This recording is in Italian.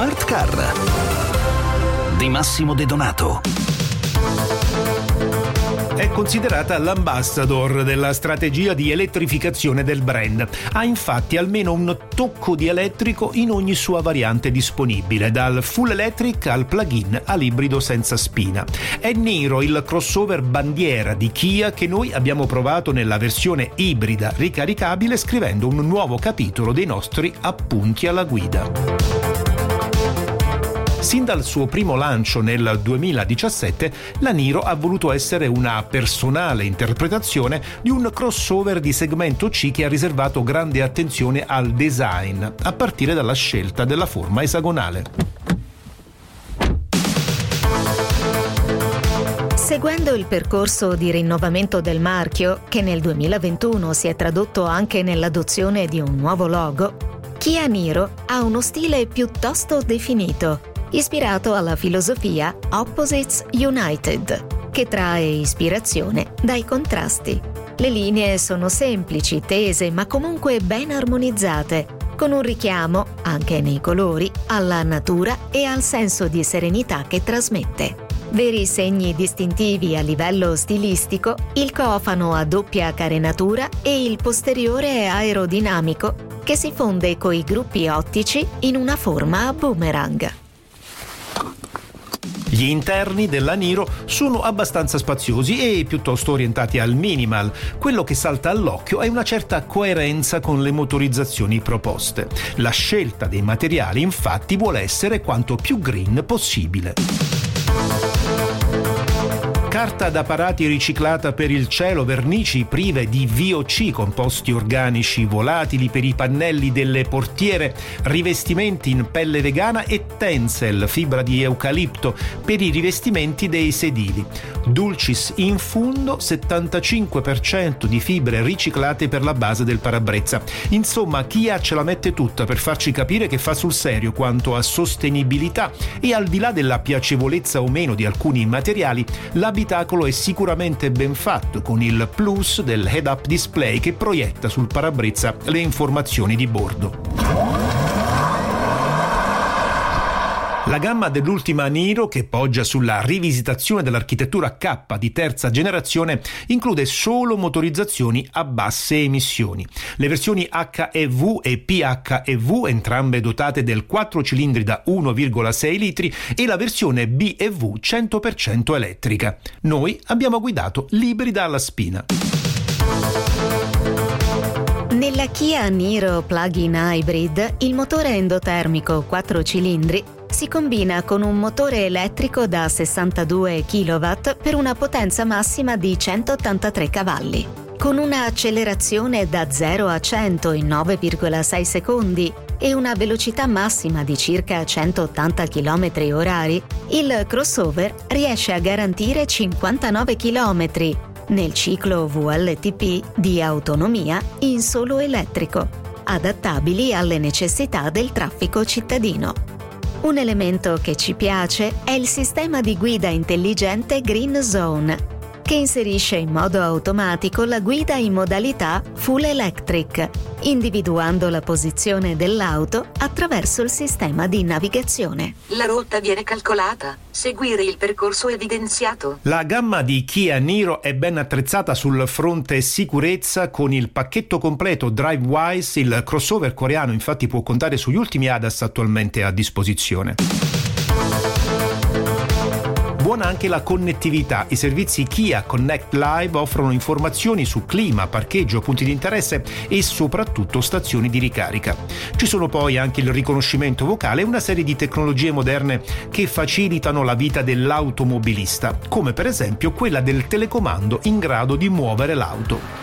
Smart Car di Massimo De Donato è considerata l'ambassador della strategia di elettrificazione del brand. Ha infatti almeno un tocco di elettrico in ogni sua variante disponibile, dal full electric al plug-in all'ibrido senza spina. È Niro il crossover bandiera di Kia che noi abbiamo provato nella versione ibrida ricaricabile scrivendo un nuovo capitolo dei nostri appunti alla guida. Sin dal suo primo lancio nel 2017, la Niro ha voluto essere una personale interpretazione di un crossover di segmento C che ha riservato grande attenzione al design, a partire dalla scelta della forma esagonale. Seguendo il percorso di rinnovamento del marchio, che nel 2021 si è tradotto anche nell'adozione di un nuovo logo, Kia Niro ha uno stile piuttosto definito, ispirato alla filosofia Opposites United, che trae ispirazione dai contrasti. Le linee sono semplici, tese, ma comunque ben armonizzate, con un richiamo, anche nei colori, alla natura e al senso di serenità che trasmette. Veri segni distintivi a livello stilistico, il cofano a doppia carenatura e il posteriore aerodinamico che si fonde coi gruppi ottici in una forma a boomerang. Gli interni della Niro sono abbastanza spaziosi e piuttosto orientati al minimal. Quello che salta all'occhio è una certa coerenza con le motorizzazioni proposte. La scelta dei materiali infatti vuole essere quanto più green possibile carta da parati riciclata per il cielo, vernici prive di VOC, composti organici volatili per i pannelli delle portiere, rivestimenti in pelle vegana e tencel, fibra di eucalipto, per i rivestimenti dei sedili. Dulcis in fundo, 75% di fibre riciclate per la base del parabrezza. Insomma, Kia ce la mette tutta per farci capire che fa sul serio quanto a sostenibilità e al di là della piacevolezza o meno di alcuni materiali, l'abitacolo spettacolo è sicuramente ben fatto con il plus del head-up display che proietta sul parabrezza le informazioni di bordo. La gamma dell'ultima Niro, che poggia sulla rivisitazione dell'architettura K di terza generazione, include solo motorizzazioni a basse emissioni. Le versioni HEV e PHEV, entrambe dotate del 4 cilindri da 1,6 litri, e la versione BEV 100% elettrica. Noi abbiamo guidato l'ibrida alla spina. Nella Kia Niro Plug-in Hybrid, il motore endotermico 4 cilindri si combina con un motore elettrico da 62 kW per una potenza massima di 183 cavalli. Con una accelerazione da 0 a 100 in 9,6 secondi e una velocità massima di circa 180 km h il crossover riesce a garantire 59 km nel ciclo VLTP di autonomia in solo elettrico, adattabili alle necessità del traffico cittadino. Un elemento che ci piace è il sistema di guida intelligente Green Zone che inserisce in modo automatico la guida in modalità full electric, individuando la posizione dell'auto attraverso il sistema di navigazione. La rotta viene calcolata, seguire il percorso evidenziato. La gamma di Kia Niro è ben attrezzata sul fronte sicurezza con il pacchetto completo DriveWise, il crossover coreano infatti può contare sugli ultimi ADAS attualmente a disposizione. Buona anche la connettività. I servizi Kia Connect Live offrono informazioni su clima, parcheggio, punti di interesse e soprattutto stazioni di ricarica. Ci sono poi anche il riconoscimento vocale e una serie di tecnologie moderne che facilitano la vita dell'automobilista, come per esempio quella del telecomando in grado di muovere l'auto.